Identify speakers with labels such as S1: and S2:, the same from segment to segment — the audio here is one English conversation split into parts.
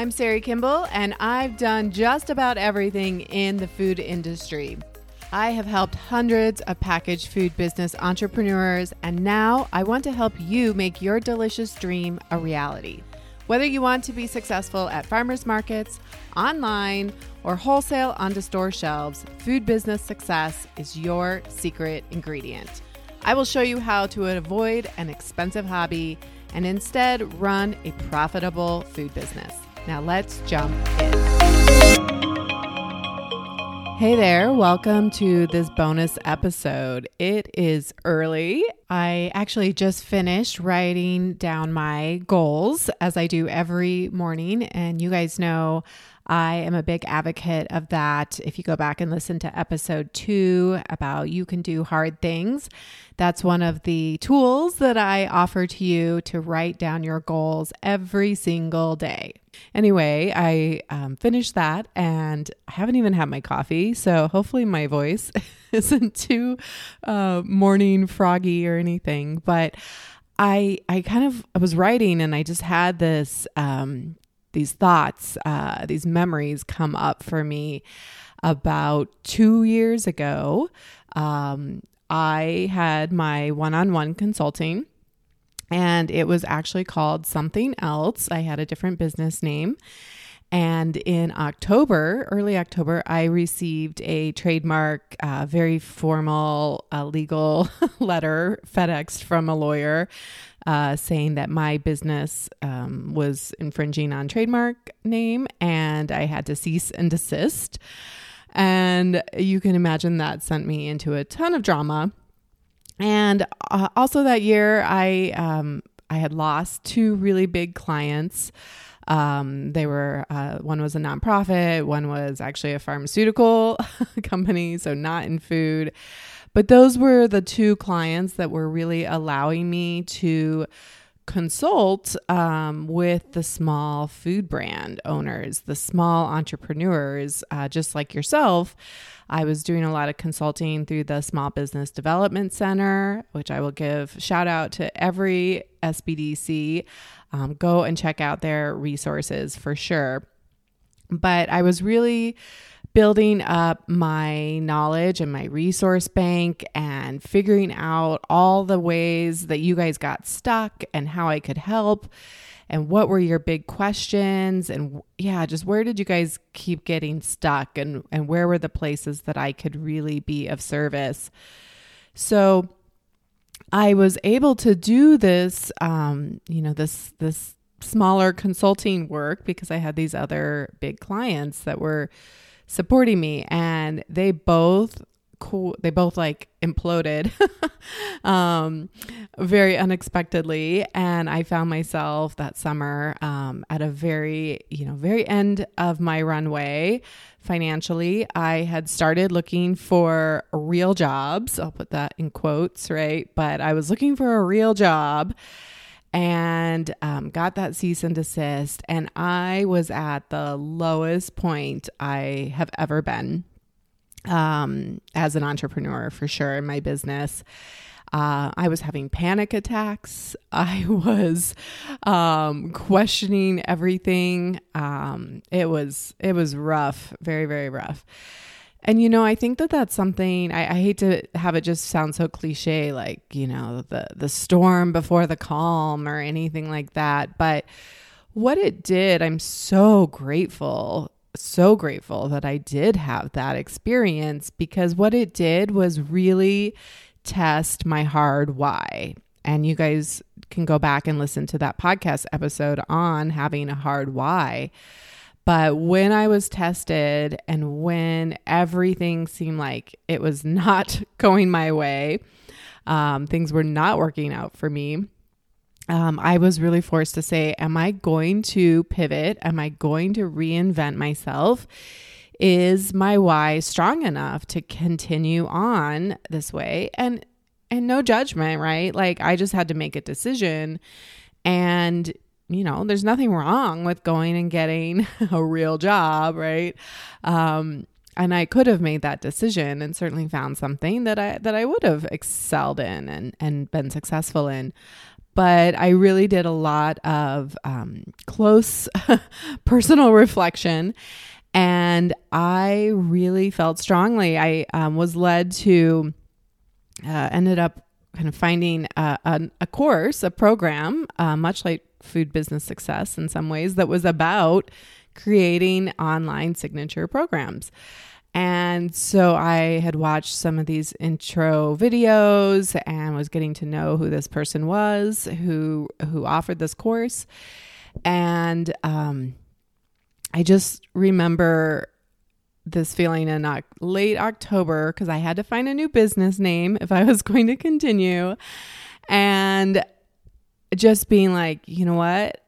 S1: I'm Sari Kimball, and I've done just about everything in the food industry. I have helped hundreds of packaged food business entrepreneurs, and now I want to help you make your delicious dream a reality. Whether you want to be successful at farmers markets, online, or wholesale onto store shelves, food business success is your secret ingredient. I will show you how to avoid an expensive hobby and instead run a profitable food business. Now let's jump in. Hey there, welcome to this bonus episode. It is early. I actually just finished writing down my goals as I do every morning. And you guys know I am a big advocate of that. If you go back and listen to episode two about you can do hard things, that's one of the tools that I offer to you to write down your goals every single day. Anyway, I um, finished that and I haven't even had my coffee. So hopefully my voice isn't too uh, morning froggy or anything. But I, I kind of I was writing and I just had this um, these thoughts, uh, these memories come up for me about two years ago. Um, I had my one on one consulting, and it was actually called something else. I had a different business name. And in October, early October, I received a trademark, uh, very formal uh, legal letter FedExed from a lawyer uh, saying that my business um, was infringing on trademark name and I had to cease and desist. And you can imagine that sent me into a ton of drama. And uh, also that year, I um, I had lost two really big clients. Um, they were uh, one was a nonprofit, one was actually a pharmaceutical company, so not in food. But those were the two clients that were really allowing me to consult um, with the small food brand owners, the small entrepreneurs, uh, just like yourself. I was doing a lot of consulting through the Small Business Development Center, which I will give shout out to every SBDC. Um, go and check out their resources for sure. But I was really building up my knowledge and my resource bank and figuring out all the ways that you guys got stuck and how I could help and what were your big questions and yeah just where did you guys keep getting stuck and and where were the places that I could really be of service? So I was able to do this um you know this this smaller consulting work because I had these other big clients that were supporting me and they both cool they both like imploded um very unexpectedly. And i found myself that summer um at a very you know very end of my runway financially. I had started looking for real jobs. I'll put that in quotes right? But i was looking for a real job and um, got that cease and desist. And I was at the lowest point I have ever been um, as an entrepreneur, for sure, in my business. Uh, I was having panic attacks. I was um, questioning everything. Um, it was it was rough, very very rough. And you know, I think that that's something I, I, hate to have it just sound so cliche, like you know, the the storm before the calm or anything like that. But what it did, I'm so grateful, so grateful that I did have that experience because what it did was really test my hard why. And you guys can go back and listen to that podcast episode on having a hard why but when I was tested and when everything seemed like it was not going my way, um, things were not working out for me. Um, I was really forced to say, Am I going to pivot? Am I going to reinvent myself? Is my why strong enough to continue on this way? And and no judgment, right? Like I just had to make a decision. And you know, there's nothing wrong with going and getting a real job, right? Um, and I could have made that decision and certainly found something that I that I would have excelled in and and been successful in. but I really did a lot of um, close personal reflection. And I really felt strongly. I um, was led to, uh, ended up kind of finding a, a, a course, a program, uh, much like food business success in some ways, that was about creating online signature programs. And so I had watched some of these intro videos and was getting to know who this person was who who offered this course. And um, I just remember this feeling in late October because I had to find a new business name if I was going to continue. And just being like, you know what?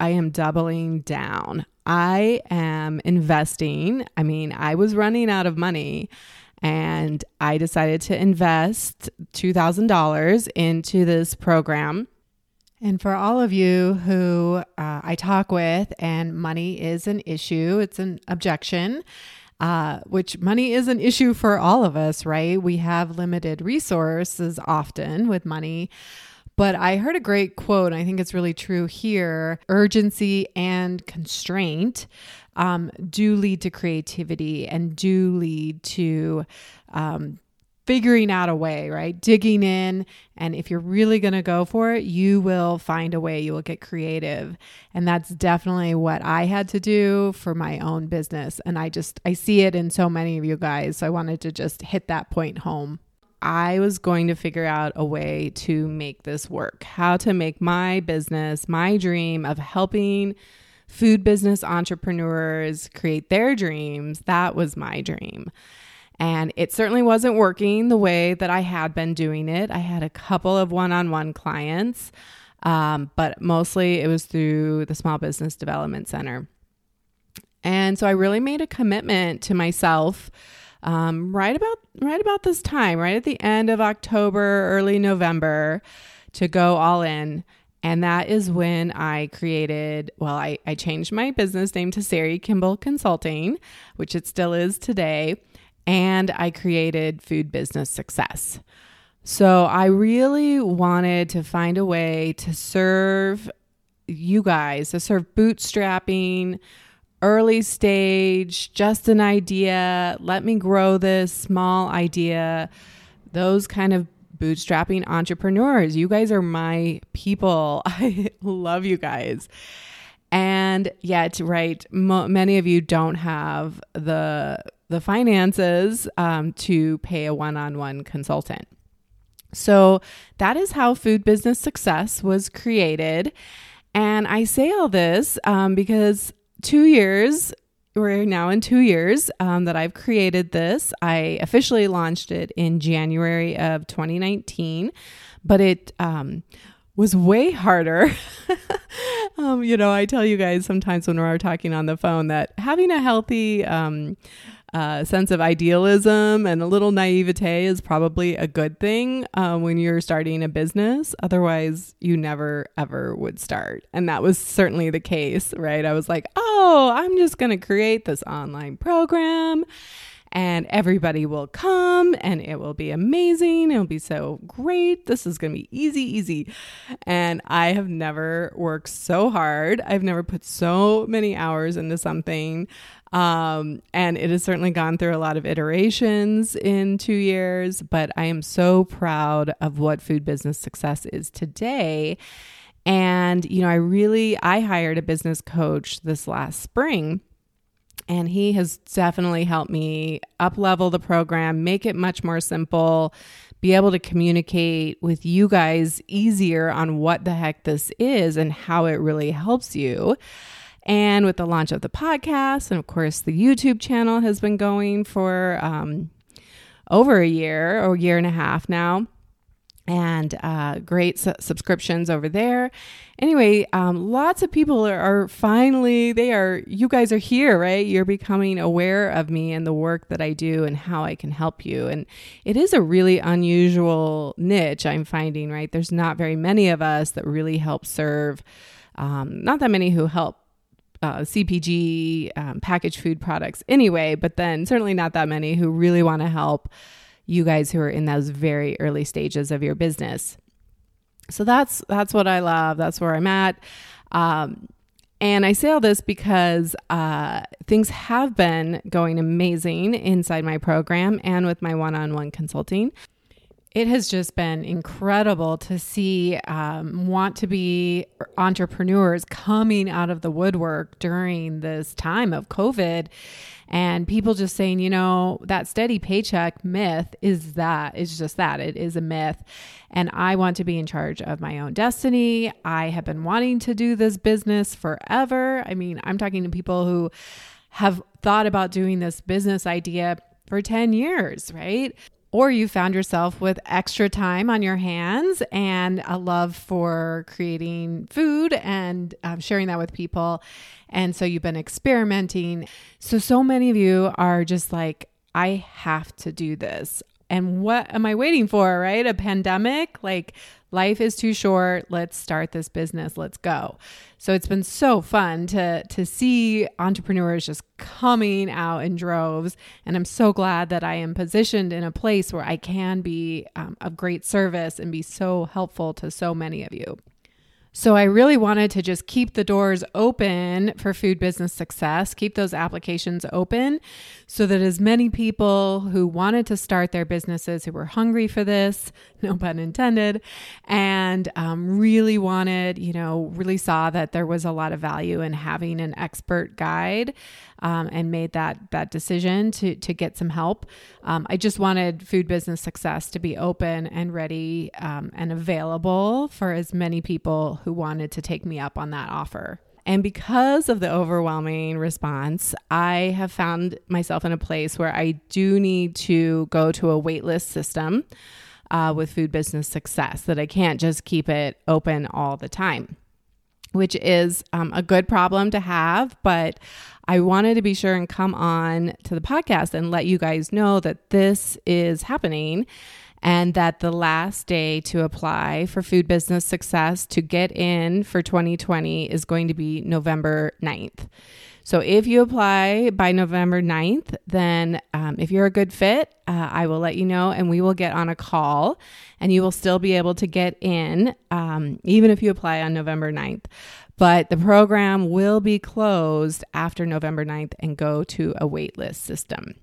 S1: I am doubling down. I am investing. I mean, I was running out of money and I decided to invest $2,000 into this program. And for all of you who uh, I talk with, and money is an issue, it's an objection, uh, which money is an issue for all of us, right? We have limited resources often with money. But I heard a great quote, and I think it's really true here urgency and constraint um, do lead to creativity and do lead to um, figuring out a way, right? Digging in. And if you're really going to go for it, you will find a way. You will get creative. And that's definitely what I had to do for my own business. And I just, I see it in so many of you guys. So I wanted to just hit that point home. I was going to figure out a way to make this work, how to make my business, my dream of helping food business entrepreneurs create their dreams. That was my dream. And it certainly wasn't working the way that I had been doing it. I had a couple of one on one clients, um, but mostly it was through the Small Business Development Center. And so I really made a commitment to myself um, right about right about this time, right at the end of October, early November, to go all in. And that is when I created, well, I, I changed my business name to Sari Kimball Consulting, which it still is today. And I created Food Business Success. So I really wanted to find a way to serve you guys, to serve bootstrapping, early stage, just an idea, let me grow this small idea, those kind of bootstrapping entrepreneurs. You guys are my people. I love you guys. And yet, right, many of you don't have the the finances um, to pay a one-on-one consultant. So that is how food business success was created. And I say all this um, because two years we're now in two years um, that I've created this. I officially launched it in January of 2019, but it um, was way harder. um, you know, I tell you guys sometimes when we're talking on the phone that having a healthy um, uh, sense of idealism and a little naivete is probably a good thing uh, when you're starting a business. Otherwise, you never ever would start. And that was certainly the case, right? I was like, oh, I'm just going to create this online program and everybody will come and it will be amazing. It'll be so great. This is going to be easy, easy. And I have never worked so hard. I've never put so many hours into something. Um, and it has certainly gone through a lot of iterations in two years, but I am so proud of what food business success is today. And, you know, I really, I hired a business coach this last spring and he has definitely helped me up level the program, make it much more simple, be able to communicate with you guys easier on what the heck this is and how it really helps you. And with the launch of the podcast, and of course, the YouTube channel has been going for um, over a year or year and a half now. And uh, great su- subscriptions over there. Anyway, um, lots of people are, are finally, they are, you guys are here, right? You're becoming aware of me and the work that I do and how I can help you. And it is a really unusual niche I'm finding, right? There's not very many of us that really help serve, um, not that many who help uh, CPG, um, packaged food products anyway, but then certainly not that many who really want to help you guys who are in those very early stages of your business. So that's that's what I love. That's where I'm at. Um, and I say all this because uh, things have been going amazing inside my program and with my one on one consulting. It has just been incredible to see um, want to be entrepreneurs coming out of the woodwork during this time of COVID and people just saying, you know, that steady paycheck myth is that, is just that. It is a myth. And I want to be in charge of my own destiny. I have been wanting to do this business forever. I mean, I'm talking to people who have thought about doing this business idea for 10 years, right? Or you found yourself with extra time on your hands and a love for creating food and um, sharing that with people. And so you've been experimenting. So, so many of you are just like, I have to do this. And what am I waiting for, right? A pandemic? Like, life is too short. Let's start this business. Let's go. So it's been so fun to to see entrepreneurs just coming out in droves, and I'm so glad that I am positioned in a place where I can be um, of great service and be so helpful to so many of you. So I really wanted to just keep the doors open for food business success, keep those applications open so that as many people who wanted to start their businesses, who were hungry for this, no pun intended, and um, really wanted, you know, really saw that there was a lot of value in having an expert guide um, and made that that decision to to get some help. Um, I just wanted food business success to be open and ready um, and available for as many people who wanted to take me up on that offer. And because of the overwhelming response, I have found myself in a place where I do need to go to a waitlist system uh, with food business success, that I can't just keep it open all the time, which is um, a good problem to have. But I wanted to be sure and come on to the podcast and let you guys know that this is happening and that the last day to apply for food business success to get in for 2020 is going to be November 9th. So if you apply by November 9th, then um, if you're a good fit, uh, I will let you know and we will get on a call and you will still be able to get in, um, even if you apply on November 9th. But the program will be closed after November 9th and go to a waitlist system.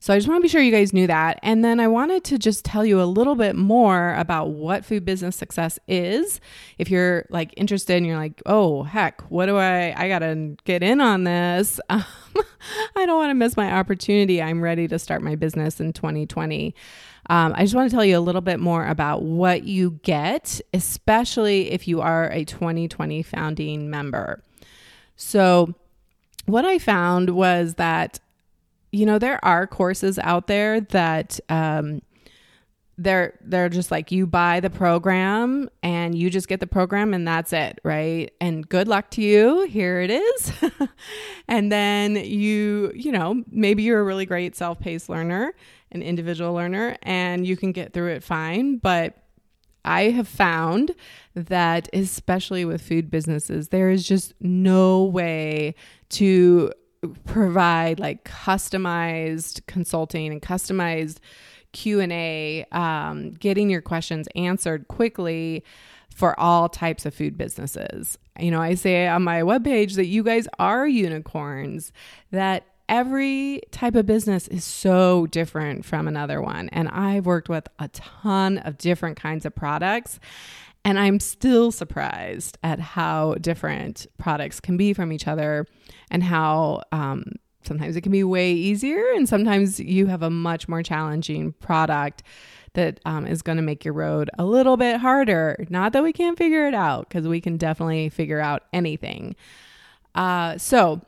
S1: So I just want to be sure you guys knew that. And then I wanted to just tell you a little bit more about what food business success is. If you're like interested and you're like, oh, heck, what do I, I got to get in on this. Um, I don't want to miss my opportunity. I'm ready to start my business in 2020. Um, I just want to tell you a little bit more about what you get, especially if you are a 2020 founding member. So, what I found was that you know, there are courses out there that um, they're they're just like you buy the program and you just get the program and that's it, right? And good luck to you. Here it is. and then you, you know, maybe you're a really great self-paced learner, an individual learner and you can get through it fine, but I have found that especially with food businesses, there is just no way to provide like customized consulting and customized q&a um, getting your questions answered quickly for all types of food businesses. You know i say on my webpage that you guys are unicorns that every type of business is so different from another one. And i've worked with a ton of different kinds of products and I'm still surprised at how different products can be from each other and how um, sometimes it can be way easier and sometimes you have a much more challenging product that um, is going to make your road a little bit harder. Not that we can't figure it out because we can definitely figure out anything. Uh, so,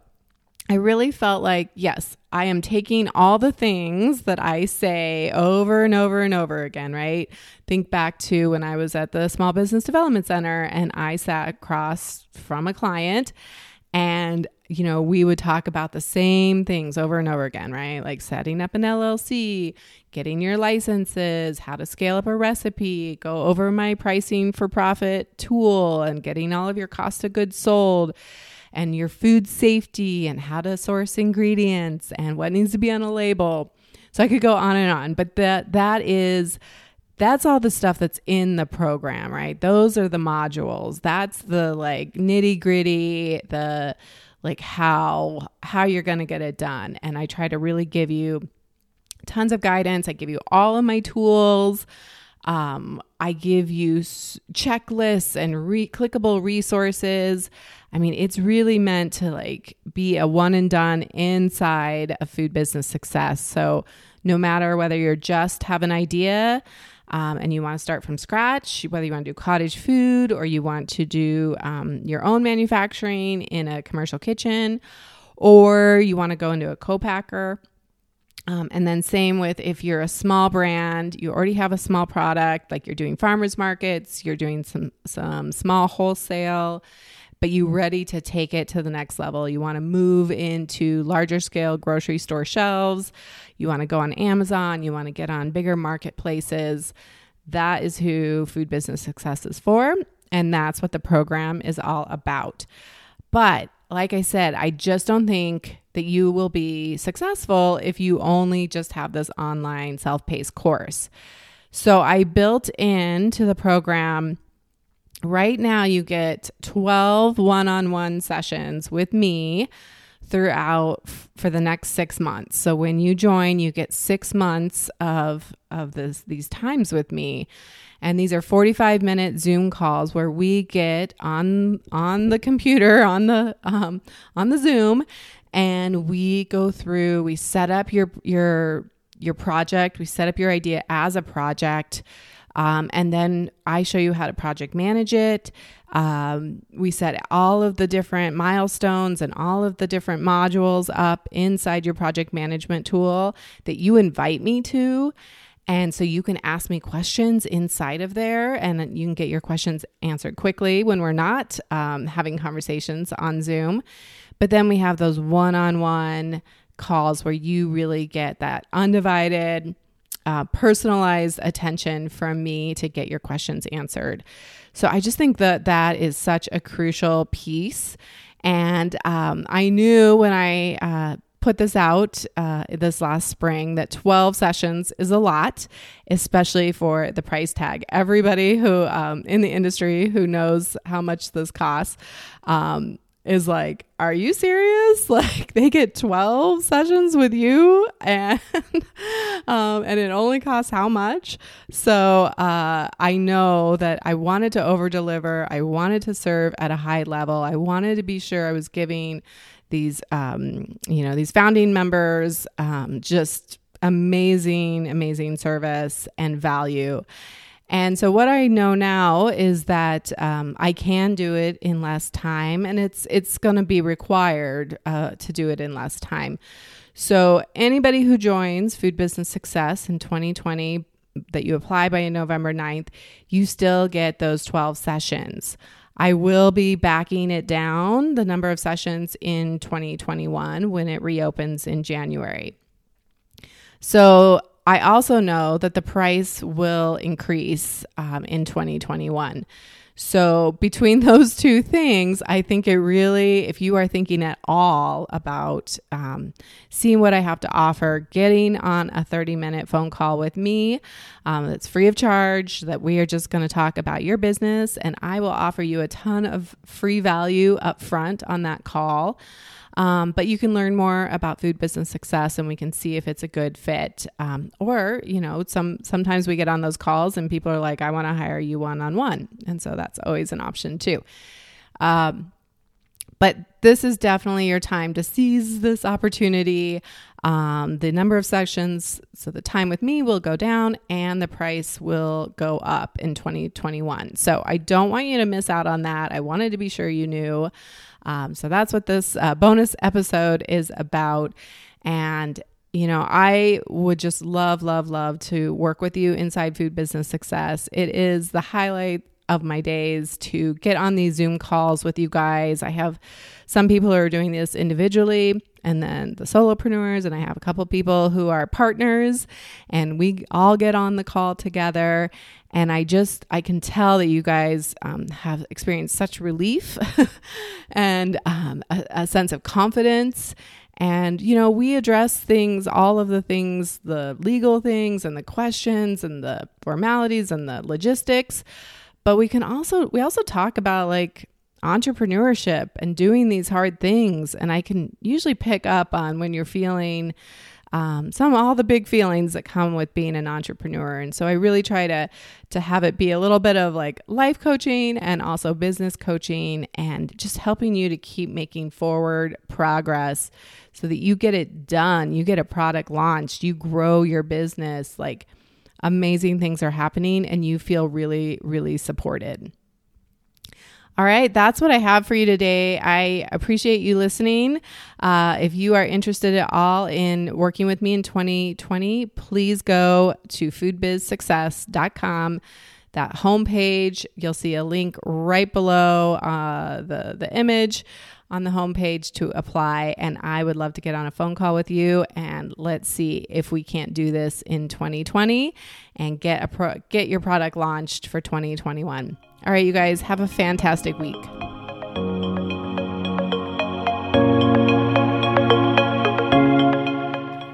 S1: I really felt like, yes, I am taking all the things that I say over and over and over again, right? Think back to when I was at the Small Business Development Center and I sat across from a client and you know, we would talk about the same things over and over again, right? Like setting up an LLC, getting your licenses, how to scale up a recipe, go over my pricing for profit tool, and getting all of your cost of goods sold and your food safety and how to source ingredients and what needs to be on a label. So I could go on and on, but that that is that's all the stuff that's in the program, right? Those are the modules. That's the like nitty gritty, the like how how you're going to get it done. And I try to really give you tons of guidance. I give you all of my tools. Um, I give you s- checklists and re- clickable resources. I mean, it's really meant to like be a one and done inside of food business success. So no matter whether you're just have an idea um, and you want to start from scratch, whether you want to do cottage food or you want to do um, your own manufacturing in a commercial kitchen, or you want to go into a co-packer. Um, and then same with if you're a small brand, you already have a small product, like you're doing farmers markets, you're doing some some small wholesale, but you're ready to take it to the next level. You want to move into larger scale grocery store shelves. You want to go on Amazon. You want to get on bigger marketplaces. That is who Food Business Success is for, and that's what the program is all about. But like I said, I just don't think that you will be successful if you only just have this online self paced course. So I built into the program. Right now, you get 12 one on one sessions with me throughout for the next six months. So when you join, you get six months of of this these times with me. And these are 45 minute Zoom calls where we get on on the computer on the um, on the Zoom and we go through we set up your your your project. We set up your idea as a project. Um, and then i show you how to project manage it. Um, we set all of the different milestones and all of the different modules up inside your project management tool that you invite me to and so you can ask me questions inside of there, and you can get your questions answered quickly when we're not um, having conversations on Zoom. But then we have those one on one calls where you really get that undivided, uh, personalized attention from me to get your questions answered. So I just think that that is such a crucial piece. And um, I knew when I uh, put this out uh, this last spring that 12 sessions is a lot, especially for the price tag. Everybody who um, in the industry who knows how much this costs um, is like, Are you serious? Like, they get 12 sessions with you, and um, and it only costs how much? So uh, I know that I wanted to over deliver, I wanted to serve at a high level, I wanted to be sure I was giving these um, you know these founding members um, just amazing amazing service and value and so what I know now is that um, I can do it in less time, and it's it's going to be required uh, to do it in less time. So anybody who joins Food Business Success in 2020 that you apply by November 9th, you still get those 12 sessions. I will be backing it down, the number of sessions in 2021 when it reopens in January. So I also know that the price will increase um, in 2021. So, between those two things, I think it really, if you are thinking at all about um, seeing what I have to offer, getting on a 30 minute phone call with me um, that's free of charge, that we are just going to talk about your business, and I will offer you a ton of free value up front on that call. Um, but you can learn more about food business success, and we can see if it's a good fit. Um, or you know, some sometimes we get on those calls and people are like, "I want to hire you one on one," and so that's always an option too. Um, but this is definitely your time to seize this opportunity. Um, the number of sessions, so the time with me will go down and the price will go up in 2021. So I don't want you to miss out on that. I wanted to be sure you knew. Um, so that's what this uh, bonus episode is about. And you know, I would just love, love, love to work with you inside Food Business Success. It is the highlight of my days to get on these Zoom calls with you guys. I have some people who are doing this individually and then the solopreneurs and I have a couple people who are partners and we all get on the call together and I just I can tell that you guys um, have experienced such relief and um, a, a sense of confidence And, you know, we address things, all of the things, the legal things and the questions and the formalities and the logistics. But we can also, we also talk about like entrepreneurship and doing these hard things. And I can usually pick up on when you're feeling um, some all the big feelings that come with being an entrepreneur. And so i really try to to have it be a little bit of like life coaching and also business coaching and just helping you to keep making forward progress so that you get it done. You get a product launched. You grow your business. Like amazing things are happening and you feel really really supported all right, that's what I have for you today. I appreciate you listening. Uh, if you are interested at all in working with me in 2020, please go to foodbizsuccess.com. That homepage, you'll see a link right below uh, the, the image on the homepage to apply. And I would love to get on a phone call with you and let's see if we can't do this in 2020 and get a pro- get your product launched for 2021. All right, you guys, have a fantastic week.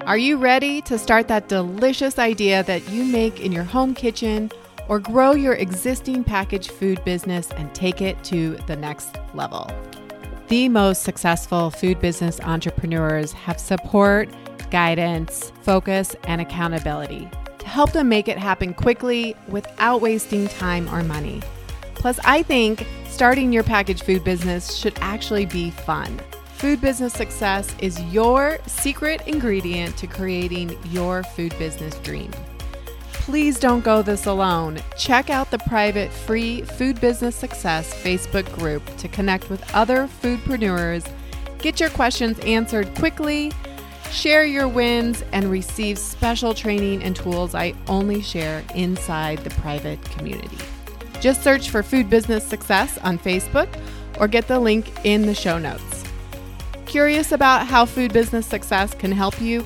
S1: Are you ready to start that delicious idea that you make in your home kitchen or grow your existing packaged food business and take it to the next level? The most successful food business entrepreneurs have support, guidance, focus, and accountability to help them make it happen quickly without wasting time or money. Plus, I think starting your packaged food business should actually be fun. Food business success is your secret ingredient to creating your food business dream. Please don't go this alone. Check out the private free Food Business Success Facebook group to connect with other foodpreneurs, get your questions answered quickly, share your wins, and receive special training and tools I only share inside the private community. Just search for Food Business Success on Facebook or get the link in the show notes. Curious about how food business success can help you?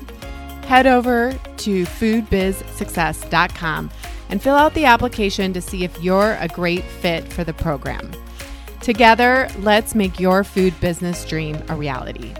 S1: Head over to foodbizsuccess.com and fill out the application to see if you're a great fit for the program. Together, let's make your food business dream a reality.